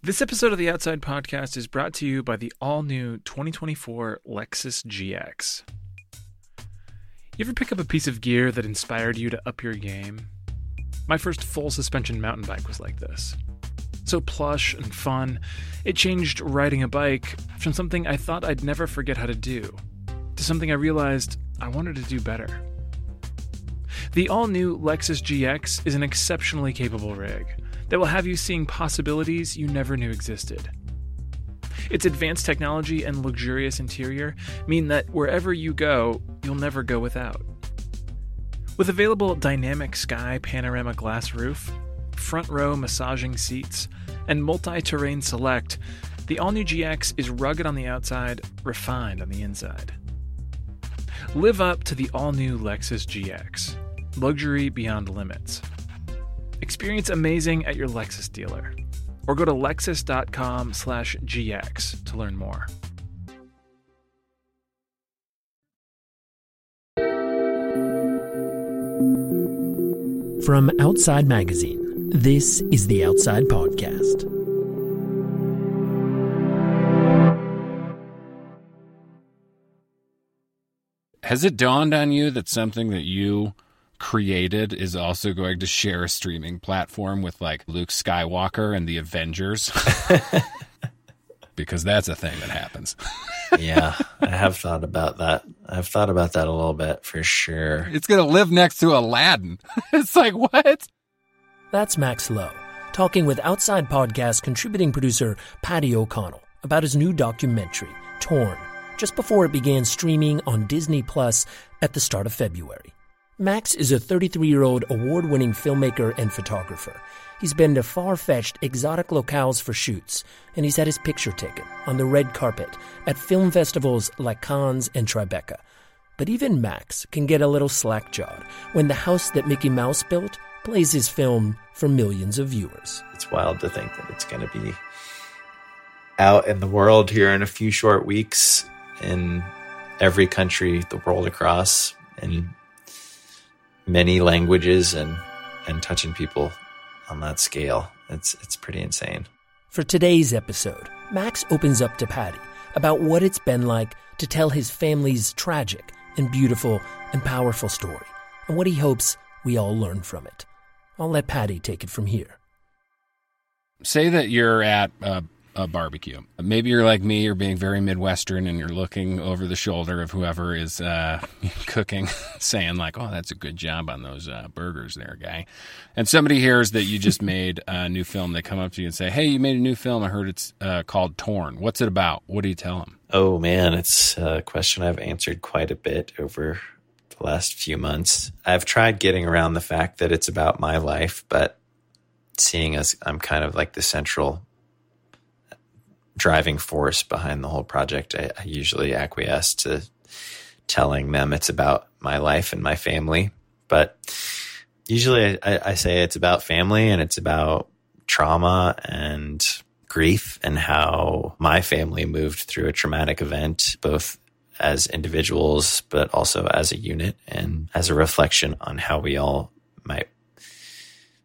This episode of the Outside Podcast is brought to you by the all new 2024 Lexus GX. You ever pick up a piece of gear that inspired you to up your game? My first full suspension mountain bike was like this. So plush and fun, it changed riding a bike from something I thought I'd never forget how to do to something I realized I wanted to do better. The all new Lexus GX is an exceptionally capable rig that will have you seeing possibilities you never knew existed. Its advanced technology and luxurious interior mean that wherever you go, you'll never go without. With available dynamic sky panorama glass roof, front row massaging seats, and multi terrain select, the all new GX is rugged on the outside, refined on the inside. Live up to the all new Lexus GX. Luxury beyond limits. Experience amazing at your Lexus dealer. Or go to lexus.com slash GX to learn more. From Outside Magazine, this is the Outside Podcast. Has it dawned on you that something that you created is also going to share a streaming platform with like Luke Skywalker and the Avengers? because that's a thing that happens. yeah, I have thought about that. I've thought about that a little bit for sure. It's going to live next to Aladdin. it's like, what? That's Max Lowe, talking with Outside Podcast contributing producer Patty O'Connell about his new documentary, Torn, just before it began streaming on Disney Plus at the start of February. Max is a 33 year old award winning filmmaker and photographer. He's been to far fetched exotic locales for shoots, and he's had his picture taken on the red carpet at film festivals like Cannes and Tribeca. But even Max can get a little slack jawed when the house that Mickey Mouse built plays his film for millions of viewers. It's wild to think that it's going to be out in the world here in a few short weeks in every country the world across in many languages and and touching people on that scale. It's it's pretty insane. For today's episode, Max opens up to Patty about what it's been like to tell his family's tragic and beautiful and powerful story, and what he hopes we all learn from it. I'll let Patty take it from here. Say that you're at a a barbecue. Maybe you're like me, you're being very Midwestern and you're looking over the shoulder of whoever is uh, cooking, saying, like, oh, that's a good job on those uh, burgers there, guy. And somebody hears that you just made a new film. They come up to you and say, hey, you made a new film. I heard it's uh, called Torn. What's it about? What do you tell them? Oh, man, it's a question I've answered quite a bit over the last few months. I've tried getting around the fact that it's about my life, but seeing as I'm kind of like the central driving force behind the whole project. I, I, usually acquiesce to telling them it's about my life and my family, but usually I, I say it's about family and it's about trauma and grief and how my family moved through a traumatic event, both as individuals, but also as a unit and as a reflection on how we all might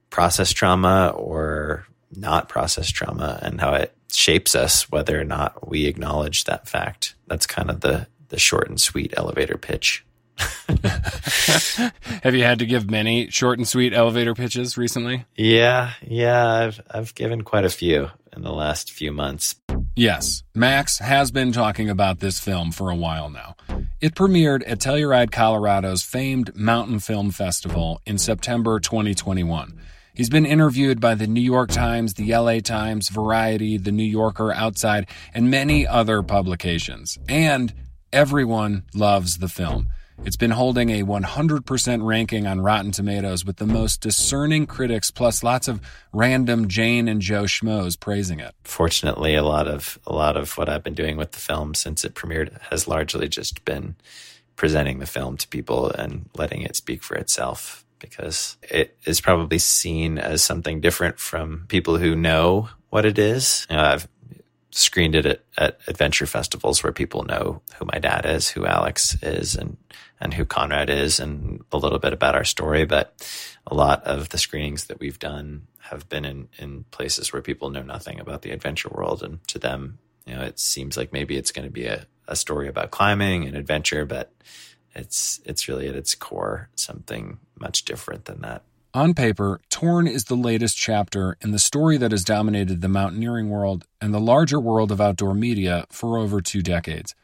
process trauma or not process trauma and how it shapes us whether or not we acknowledge that fact. That's kind of the the short and sweet elevator pitch. Have you had to give many short and sweet elevator pitches recently? Yeah, yeah, I've I've given quite a few in the last few months. Yes, Max has been talking about this film for a while now. It premiered at Telluride, Colorado's famed Mountain Film Festival in September 2021 He's been interviewed by the New York Times, the LA Times, Variety, the New Yorker, Outside, and many other publications. And everyone loves the film. It's been holding a 100% ranking on Rotten Tomatoes with the most discerning critics, plus lots of random Jane and Joe schmoes praising it. Fortunately, a lot of a lot of what I've been doing with the film since it premiered has largely just been presenting the film to people and letting it speak for itself because it is probably seen as something different from people who know what it is. You know, I've screened it at, at, adventure festivals where people know who my dad is, who Alex is, and and who Conrad is, and a little bit about our story. But a lot of the screenings that we've done have been in, in places where people know nothing about the adventure world. And to them, you know, it seems like maybe it's going to be a, a story about climbing and adventure, but it's, it's really at its core something much different than that. On paper, Torn is the latest chapter in the story that has dominated the mountaineering world and the larger world of outdoor media for over two decades.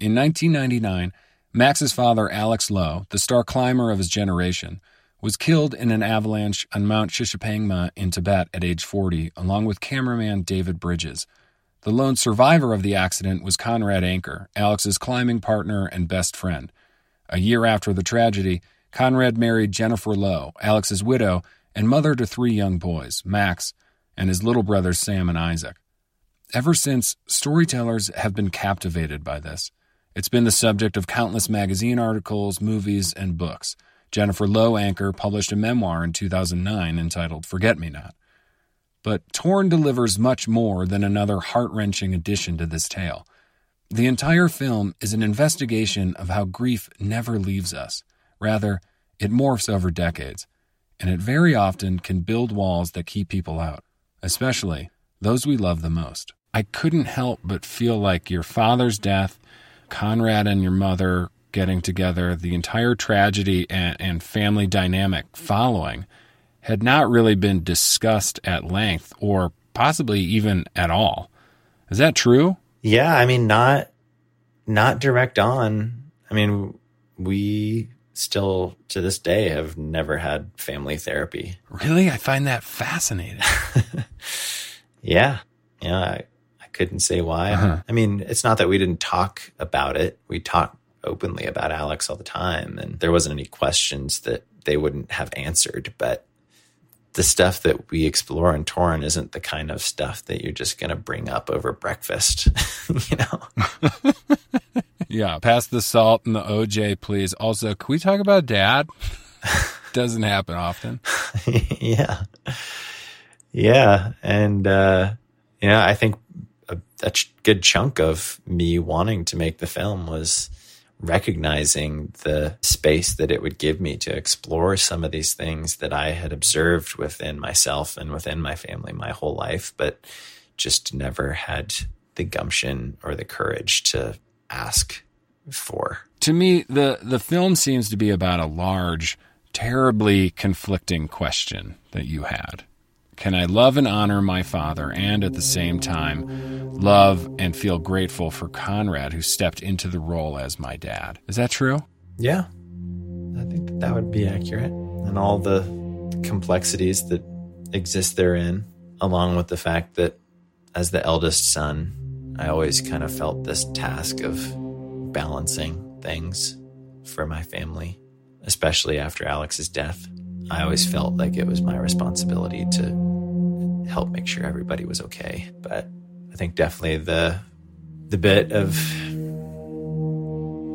In 1999, Max's father, Alex Lowe, the star climber of his generation, was killed in an avalanche on Mount Shishapangma in Tibet at age 40, along with cameraman David Bridges. The lone survivor of the accident was Conrad Anker, Alex's climbing partner and best friend. A year after the tragedy, Conrad married Jennifer Lowe, Alex's widow, and mother to three young boys, Max, and his little brothers Sam and Isaac. Ever since, storytellers have been captivated by this. It's been the subject of countless magazine articles, movies, and books. Jennifer Lowe Anker published a memoir in 2009 entitled Forget Me Not. But Torn delivers much more than another heart wrenching addition to this tale. The entire film is an investigation of how grief never leaves us. Rather, it morphs over decades, and it very often can build walls that keep people out, especially those we love the most. I couldn't help but feel like your father's death, Conrad and your mother getting together, the entire tragedy and, and family dynamic following had not really been discussed at length or possibly even at all. Is that true? Yeah, I mean not not direct on. I mean, we still to this day have never had family therapy. Really? I find that fascinating. yeah. Yeah, I, I couldn't say why. Uh-huh. I mean, it's not that we didn't talk about it. We talked openly about Alex all the time, and there wasn't any questions that they wouldn't have answered. But the stuff that we explore in Torn isn't the kind of stuff that you're just going to bring up over breakfast, you know? yeah. Pass the salt and the OJ, please. Also, can we talk about dad? Doesn't happen often. yeah. Yeah. And, uh, you know, I think a, a ch- good chunk of me wanting to make the film was recognizing the space that it would give me to explore some of these things that I had observed within myself and within my family my whole life, but just never had the gumption or the courage to ask for. To me, the, the film seems to be about a large, terribly conflicting question that you had. Can I love and honor my father and at the same time love and feel grateful for Conrad who stepped into the role as my dad? Is that true? Yeah. I think that, that would be accurate. And all the complexities that exist therein, along with the fact that as the eldest son, I always kind of felt this task of balancing things for my family, especially after Alex's death. I always felt like it was my responsibility to help make sure everybody was okay. But I think definitely the the bit of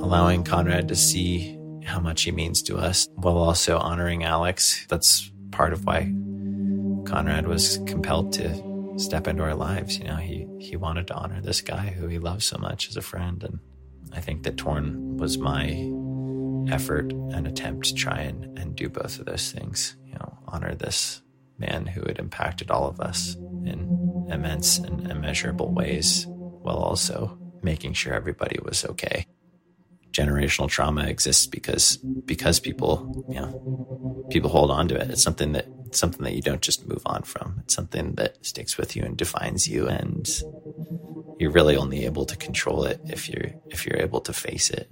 allowing Conrad to see how much he means to us while also honoring Alex. That's part of why Conrad was compelled to step into our lives. You know, he he wanted to honor this guy who he loves so much as a friend and I think that Torn was my effort and attempt to try and, and do both of those things. You know, honor this man who had impacted all of us in immense and immeasurable ways, while also making sure everybody was okay. Generational trauma exists because because people, you know, people hold on to it. It's something that something that you don't just move on from. It's something that sticks with you and defines you and you're really only able to control it if you're if you're able to face it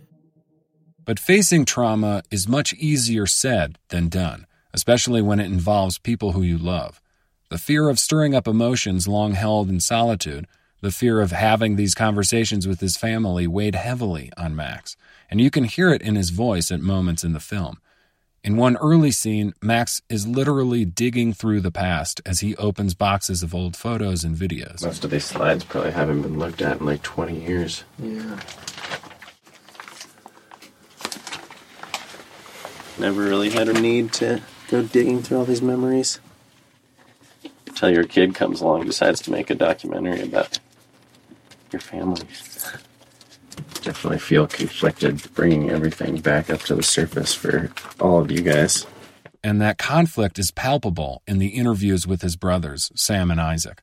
but facing trauma is much easier said than done, especially when it involves people who you love. The fear of stirring up emotions long held in solitude, the fear of having these conversations with his family weighed heavily on Max, and you can hear it in his voice at moments in the film. In one early scene, Max is literally digging through the past as he opens boxes of old photos and videos. Most of these slides probably haven't been looked at in like 20 years. Yeah. Never really had a need to go digging through all these memories. Until your kid comes along and decides to make a documentary about your family. Definitely feel conflicted bringing everything back up to the surface for all of you guys. and that conflict is palpable in the interviews with his brothers, Sam and Isaac.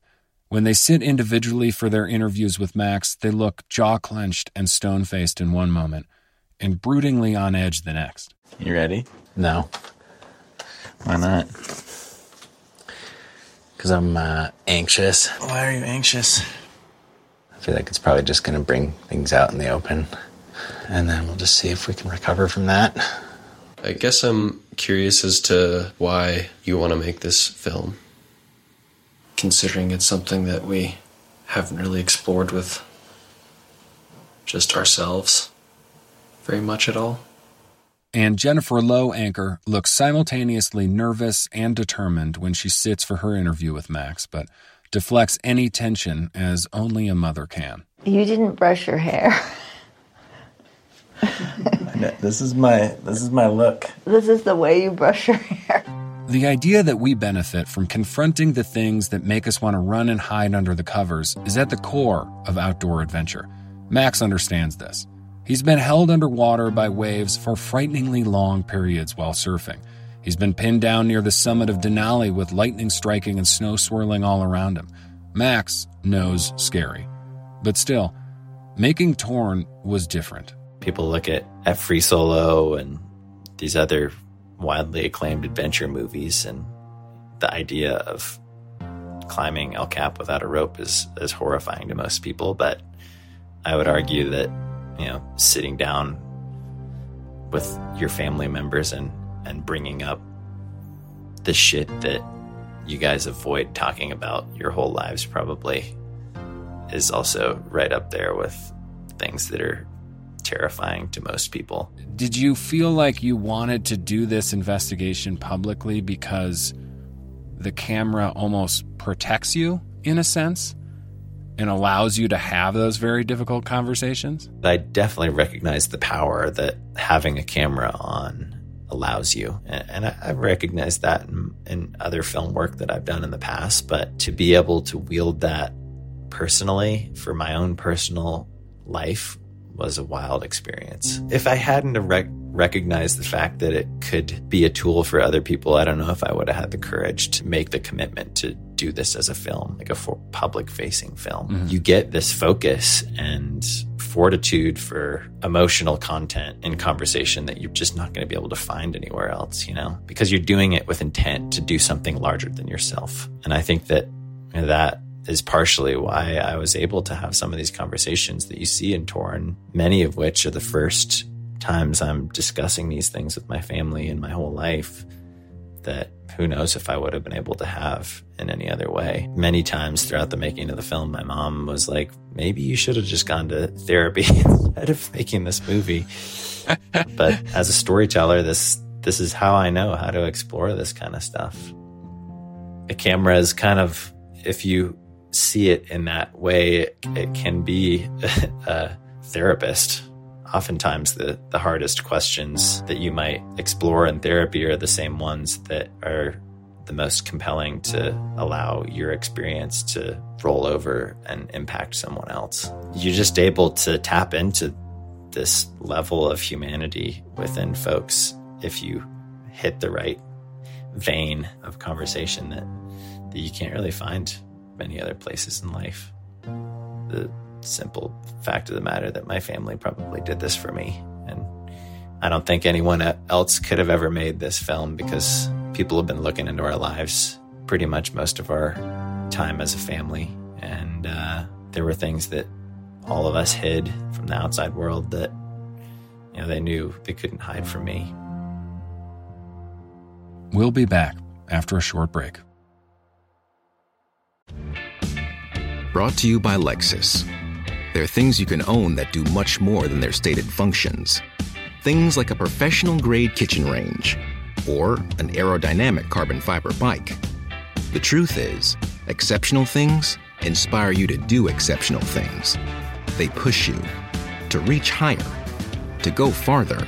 When they sit individually for their interviews with Max, they look jaw clenched and stone faced in one moment and broodingly on edge the next. You ready? No. Why not? Because I'm uh, anxious. Why are you anxious? I feel like it's probably just going to bring things out in the open. And then we'll just see if we can recover from that. I guess I'm curious as to why you want to make this film. Considering it's something that we haven't really explored with just ourselves very much at all. And Jennifer Lowe Anker looks simultaneously nervous and determined when she sits for her interview with Max, but deflects any tension as only a mother can. You didn't brush your hair. this is my this is my look. This is the way you brush your hair. The idea that we benefit from confronting the things that make us want to run and hide under the covers is at the core of outdoor adventure. Max understands this. He's been held underwater by waves for frighteningly long periods while surfing. He's been pinned down near the summit of Denali with lightning striking and snow swirling all around him. Max knows scary. But still, making Torn was different. People look at, at Free Solo and these other widely acclaimed adventure movies, and the idea of climbing El Cap without a rope is, is horrifying to most people. But I would argue that you know, sitting down with your family members and, and bringing up the shit that you guys avoid talking about your whole lives probably is also right up there with things that are terrifying to most people. Did you feel like you wanted to do this investigation publicly because the camera almost protects you in a sense? And allows you to have those very difficult conversations? I definitely recognize the power that having a camera on allows you. And, I, have recognized that in, other film work that I've done in the past. But to be able to wield that personally for my own personal life was a wild experience. If I hadn't recognized the fact that it could be a tool for other people, I don't know if I would have had the courage to make the commitment to do this as a film, like a public facing film. Mm-hmm. You get this focus and fortitude for emotional content in conversation that you're just not going to be able to find anywhere else, you know, because you're doing it with intent to do something larger than yourself. And I think that you know, that is partially why I was able to have some of these conversations that you see in Torn, many of which are the first times I'm discussing these things with my family in my whole life that who knows if I would have been able to have in any other way. Many times throughout the making of the film, my mom was like, maybe you should have just gone to therapy instead of making this movie. but as a storyteller, this this is how I know how to explore this kind of stuff. A camera is kind of if you see it in that way, it, it can be a therapist oftentimes the, the hardest questions that you might explore in therapy are the same ones that are the most compelling to allow your experience to roll over and impact someone else. You're just able to tap into this level of humanity within folks if you hit the right vein of conversation that, that you can't really find many other places in life. The simple fact of the matter that my family probably did this for me. And I don't think anyone else could have ever made this film because people have been looking into our lives pretty much most of our time as a family. And uh, there were things that all of us hid from the outside world that, you know, they knew they couldn't hide from me. We'll be back after a short break. Brought to you by Lexus. There are things you can own that do much more than their stated functions. Things like a professional grade kitchen range or an aerodynamic carbon fiber bike. The truth is, exceptional things inspire you to do exceptional things. They push you to reach higher, to go farther.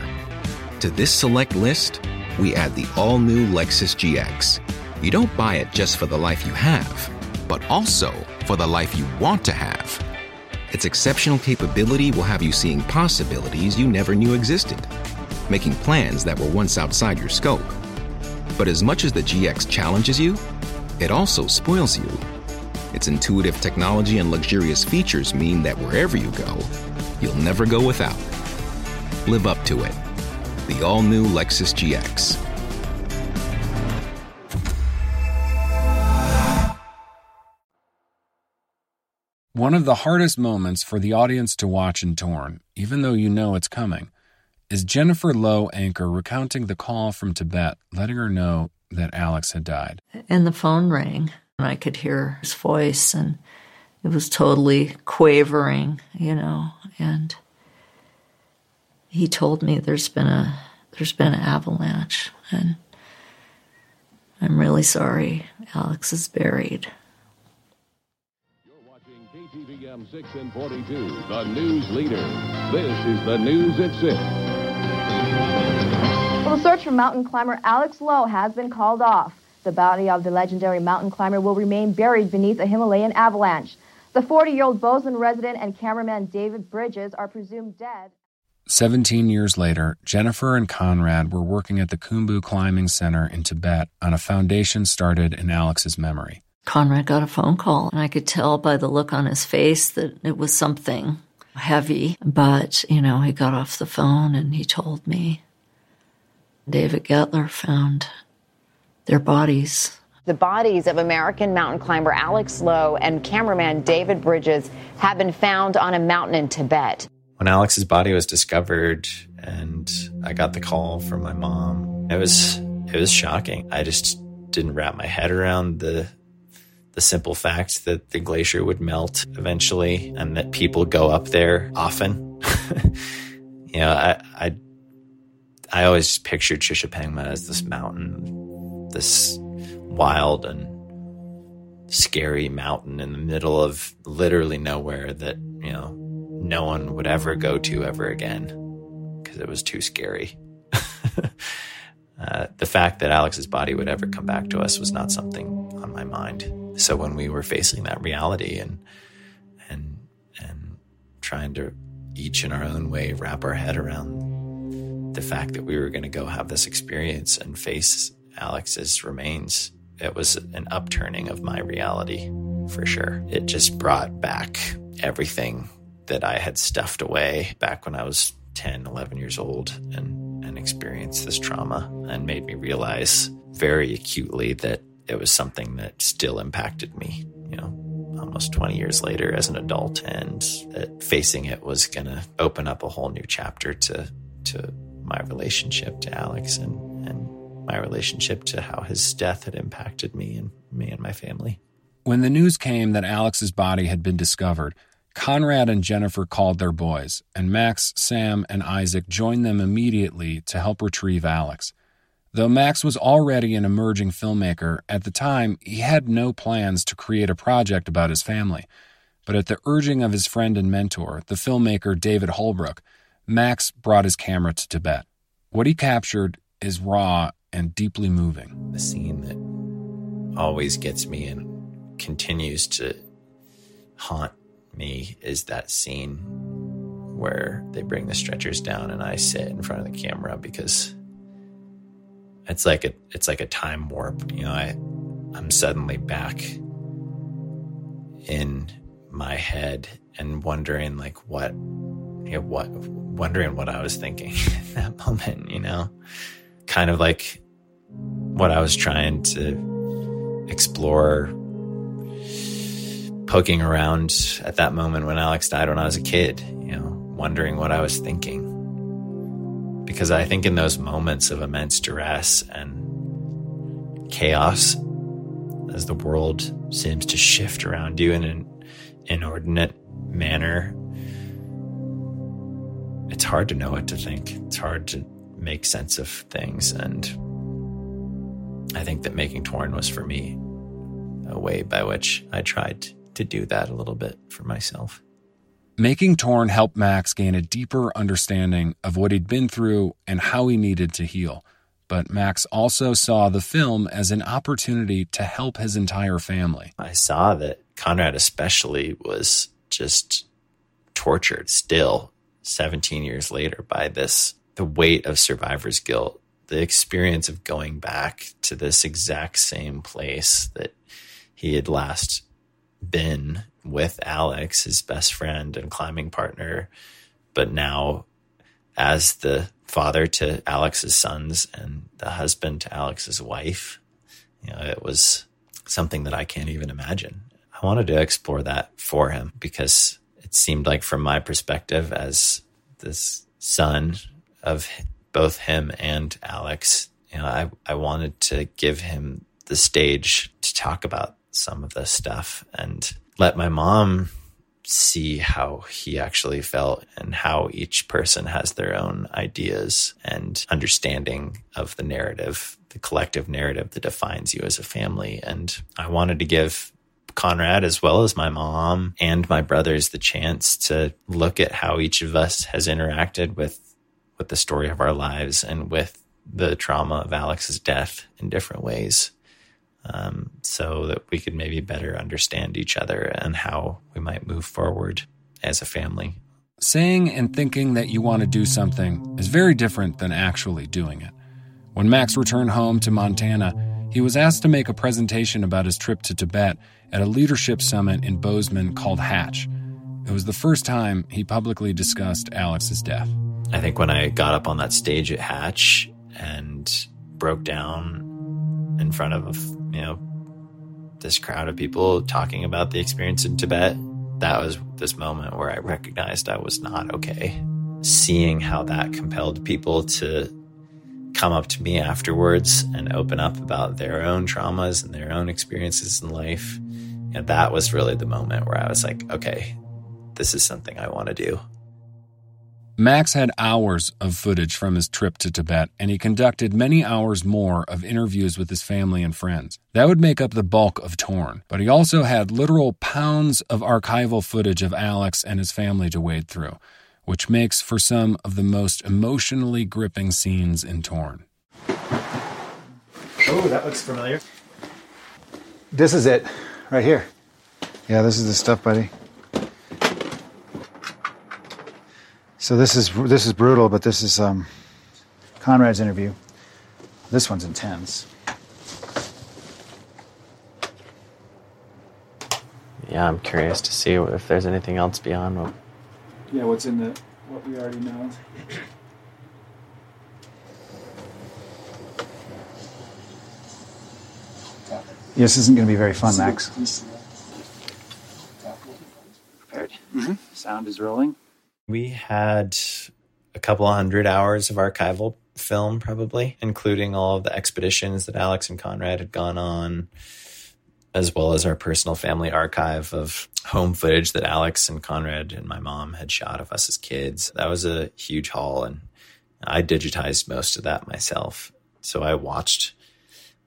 To this select list, we add the all new Lexus GX. You don't buy it just for the life you have, but also for the life you want to have. Its exceptional capability will have you seeing possibilities you never knew existed, making plans that were once outside your scope. But as much as the GX challenges you, it also spoils you. Its intuitive technology and luxurious features mean that wherever you go, you'll never go without. Live up to it. The all new Lexus GX. One of the hardest moments for the audience to watch in Torn, even though you know it's coming, is Jennifer Lowe Anker recounting the call from Tibet, letting her know that Alex had died. And the phone rang, and I could hear his voice, and it was totally quavering, you know. And he told me there's been a there's been an avalanche, and I'm really sorry. Alex is buried. KTVM 6 and 42, the news leader. This is the news at 6. Well, the search for mountain climber Alex Lowe has been called off. The body of the legendary mountain climber will remain buried beneath a Himalayan avalanche. The 40-year-old Bozeman resident and cameraman David Bridges are presumed dead. 17 years later, Jennifer and Conrad were working at the Khumbu Climbing Center in Tibet on a foundation started in Alex's memory. Conrad got a phone call, and I could tell by the look on his face that it was something heavy. But, you know, he got off the phone and he told me David Göttler found their bodies. The bodies of American mountain climber Alex Lowe and cameraman David Bridges have been found on a mountain in Tibet. When Alex's body was discovered and I got the call from my mom, it was it was shocking. I just didn't wrap my head around the the simple fact that the glacier would melt eventually and that people go up there often. you know, I, I, I always pictured Shishapangma as this mountain, this wild and scary mountain in the middle of literally nowhere that, you know, no one would ever go to ever again because it was too scary. uh, the fact that Alex's body would ever come back to us was not something on my mind. So when we were facing that reality and and and trying to each in our own way wrap our head around the fact that we were going to go have this experience and face Alex's remains, it was an upturning of my reality for sure. It just brought back everything that I had stuffed away back when I was 10, 11 years old and, and experienced this trauma and made me realize very acutely that it was something that still impacted me, you know, almost 20 years later as an adult and facing it was going to open up a whole new chapter to, to my relationship to Alex and, and my relationship to how his death had impacted me and me and my family. When the news came that Alex's body had been discovered, Conrad and Jennifer called their boys, and Max, Sam, and Isaac joined them immediately to help retrieve Alex. Though Max was already an emerging filmmaker, at the time he had no plans to create a project about his family. But at the urging of his friend and mentor, the filmmaker David Holbrooke, Max brought his camera to Tibet. What he captured is raw and deeply moving. The scene that always gets me and continues to haunt me is that scene where they bring the stretchers down and I sit in front of the camera because it's like a it's like a time warp. You know, I I'm suddenly back in my head and wondering like what you know what wondering what I was thinking in that moment, you know. Kind of like what I was trying to explore poking around at that moment when Alex died when I was a kid, you know, wondering what I was thinking. Because I think in those moments of immense duress and chaos, as the world seems to shift around you in an inordinate manner, it's hard to know what to think. It's hard to make sense of things. And I think that making Torn was for me a way by which I tried to do that a little bit for myself. Making Torn helped Max gain a deeper understanding of what he'd been through and how he needed to heal. But Max also saw the film as an opportunity to help his entire family. I saw that Conrad, especially, was just tortured still 17 years later by this the weight of survivor's guilt the experience of going back to this exact same place that he had last been with Alex, his best friend and climbing partner, but now as the father to Alex's sons and the husband to Alex's wife. You know, it was something that I can't even imagine. I wanted to explore that for him because it seemed like, from my perspective, as this son of both him and Alex, you know, I, I wanted to give him the stage to talk about some of this stuff and let my mom see how he actually felt and how each person has their own ideas and understanding of the narrative, the collective narrative that defines you as a family. And I wanted to give Conrad, as well as my mom and my brothers, the chance to look at how each of us has interacted with, with the story of our lives and with the trauma of Alex's death in different ways um, so that we could maybe better understand each other and how we might move forward as a family. Saying and thinking that you want to do something is very different than actually doing it. When Max returned home to Montana, he was asked to make a presentation about his trip to Tibet at a leadership summit in Bozeman called Hatch. It was the first time he publicly discussed Alex's death. I think when I got up on that stage at Hatch and broke down in front of you know this crowd of people talking about the experience in Tibet, that was this moment where I recognized I was not okay. Seeing how that compelled people to come up to me afterwards and open up about their own traumas and their own experiences in life, and that was really the moment where I was like, okay, this is something I want to do. Max had hours of footage from his trip to Tibet, and he conducted many hours more of interviews with his family and friends. That would make up the bulk of Torn, but he also had literal pounds of archival footage of Alex and his family to wade through, which makes for some of the most emotionally gripping scenes in Torn. Oh, that looks familiar. This is it, right here. Yeah, this is the stuff, buddy. So this is this is brutal, but this is um, Conrad's interview. This one's intense. Yeah, I'm curious to see if there's anything else beyond what. Yeah, what's in the what we already know. This isn't going to be very fun, Max. Prepared. Mm-hmm. Sound is rolling. We had a couple hundred hours of archival film, probably, including all of the expeditions that Alex and Conrad had gone on, as well as our personal family archive of home footage that Alex and Conrad and my mom had shot of us as kids. That was a huge haul, and I digitized most of that myself. So I watched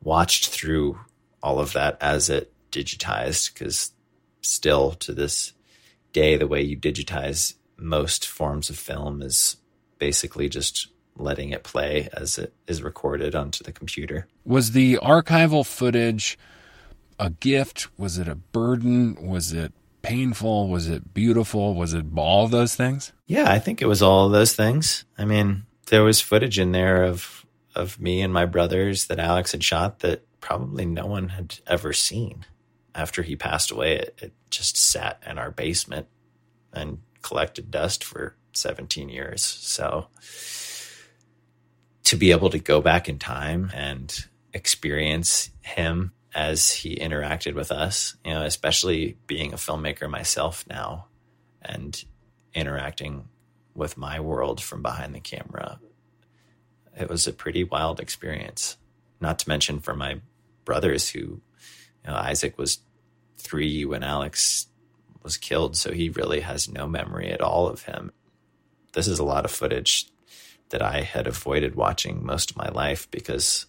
watched through all of that as it digitized because still to this day the way you digitize most forms of film is basically just letting it play as it is recorded onto the computer. Was the archival footage a gift? Was it a burden? Was it painful? Was it beautiful? Was it all those things? Yeah, I think it was all of those things. I mean, there was footage in there of of me and my brothers that Alex had shot that probably no one had ever seen. After he passed away, it, it just sat in our basement and collected dust for 17 years. So to be able to go back in time and experience him as he interacted with us, you know, especially being a filmmaker myself now and interacting with my world from behind the camera, it was a pretty wild experience. Not to mention for my brothers who, you know, Isaac was three when Alex was killed, so he really has no memory at all of him. This is a lot of footage that I had avoided watching most of my life because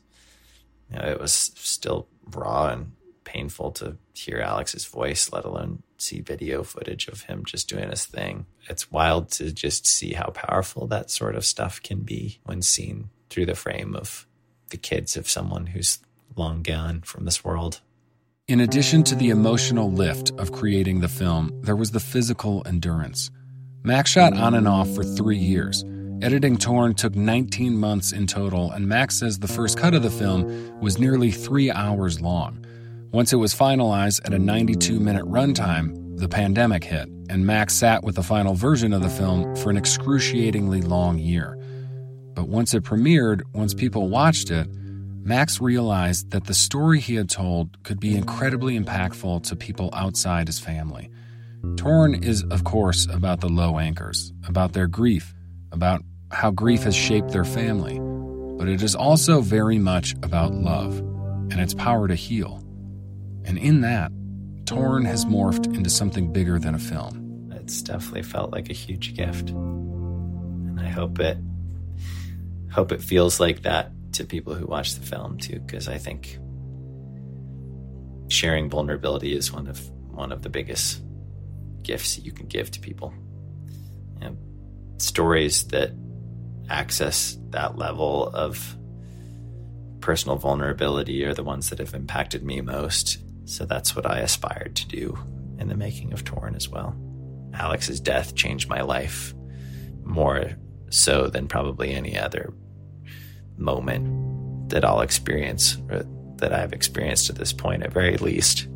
you know, it was still raw and painful to hear Alex's voice, let alone see video footage of him just doing his thing. It's wild to just see how powerful that sort of stuff can be when seen through the frame of the kids of someone who's long gone from this world. In addition to the emotional lift of creating the film, there was the physical endurance. Max shot on and off for three years, Editing Torn took 19 months in total, and Max says the first cut of the film was nearly three hours long. Once it was finalized at a 92 minute runtime, the pandemic hit, and Max sat with the final version of the film for an excruciatingly long year. But once it premiered, once people watched it, Max realized that the story he had told could be incredibly impactful to people outside his family. Torn is, of course, about the Lowe-Ankers, about their grief, about how grief has shaped their family, but it is also very much about love and its power to heal. And in that, Torn has morphed into something bigger than a film. It's definitely felt like a huge gift. And I hope it hope it feels like that to people who watch the film too, because I think sharing vulnerability is one of one of the biggest gifts that you can give to people. You know, stories that access that level of personal vulnerability are the ones that have impacted me most. So that's what I aspired to do in the making of Torn as well. Alex's death changed my life more so than probably any other moment that I'll experience that I've experienced at this point, at very least.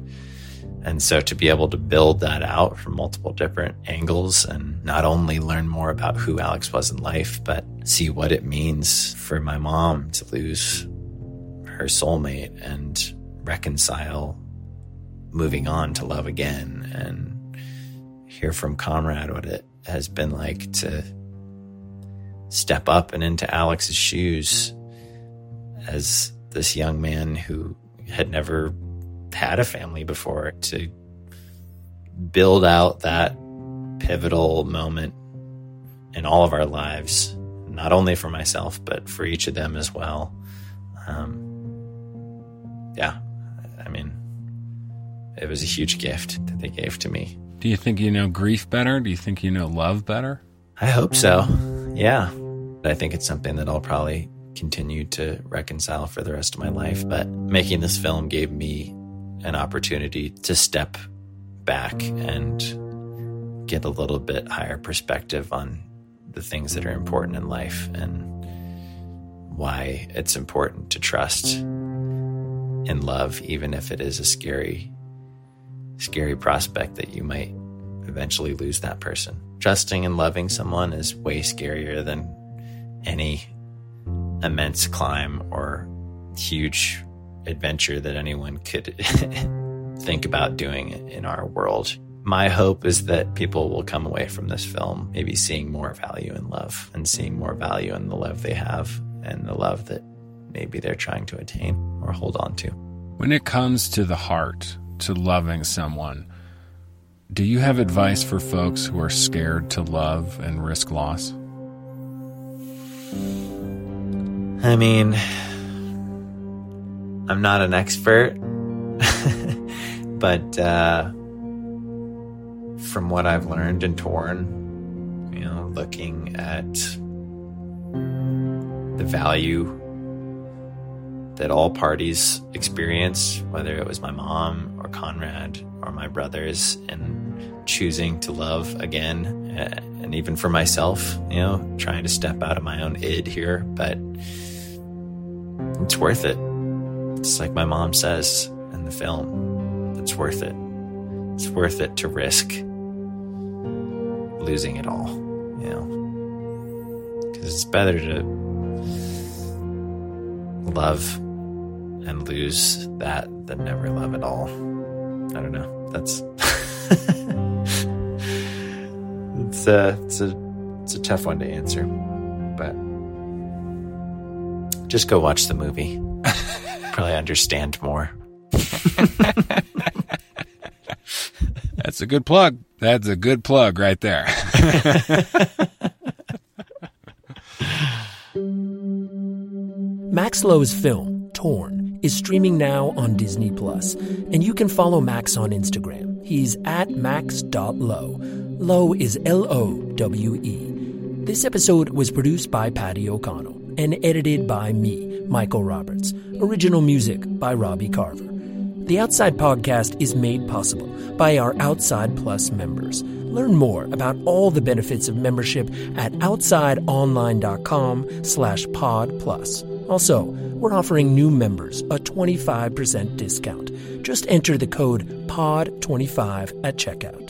And so to be able to build that out from multiple different angles and not only learn more about who Alex was in life, but see what it means for my mom to lose her soulmate and reconcile moving on to love again and hear from Conrad what it has been like to step up and into Alex's shoes as this young man who had never had a family before to build out that pivotal moment in all of our lives, not only for myself, but for each of them as well. Um, yeah, I mean, it was a huge gift that they gave to me. Do you think you know grief better? Do you think you know love better? I hope so. Yeah. I think it's something that I'll probably continue to reconcile for the rest of my life. But making this film gave me an opportunity to step back and get a little bit higher perspective on the things that are important in life and why it's important to trust in love, even if it is a scary, scary prospect that you might eventually lose that person. Trusting and loving someone is way scarier than any immense climb or huge adventure that anyone could think about doing in our world. My hope is that people will come away from this film maybe seeing more value in love and seeing more value in the love they have and the love that maybe they're trying to attain or hold on to. When it comes to the heart, to loving someone, do you have advice for folks who are scared to love and risk loss? I mean, I'm not an expert, but uh, from what I've learned in Torn, you know, looking at the value that all parties experienced, whether it was my mom or Conrad or my brothers, in choosing to love again, Uh, and even for myself, you know, trying to step out of my own id here, but it's worth it. It's like my mom says in the film, it's worth it. It's worth it to risk losing it all, you know, because it's better to love and lose that than never love at all. I don't know. That's it's a it's a it's a tough one to answer, but just go watch the movie. Probably understand more. That's a good plug. That's a good plug right there. Max Lowe's film, Torn, is streaming now on Disney Plus, and you can follow Max on Instagram. He's at max.lowe. Lowe is L O W E. This episode was produced by Patty O'Connell and edited by me, Michael Roberts. Original music by Robbie Carver. The Outside Podcast is made possible by our Outside Plus members. Learn more about all the benefits of membership at outsideonline.com slash pod plus. Also, we're offering new members a 25% discount. Just enter the code POD25 at checkout.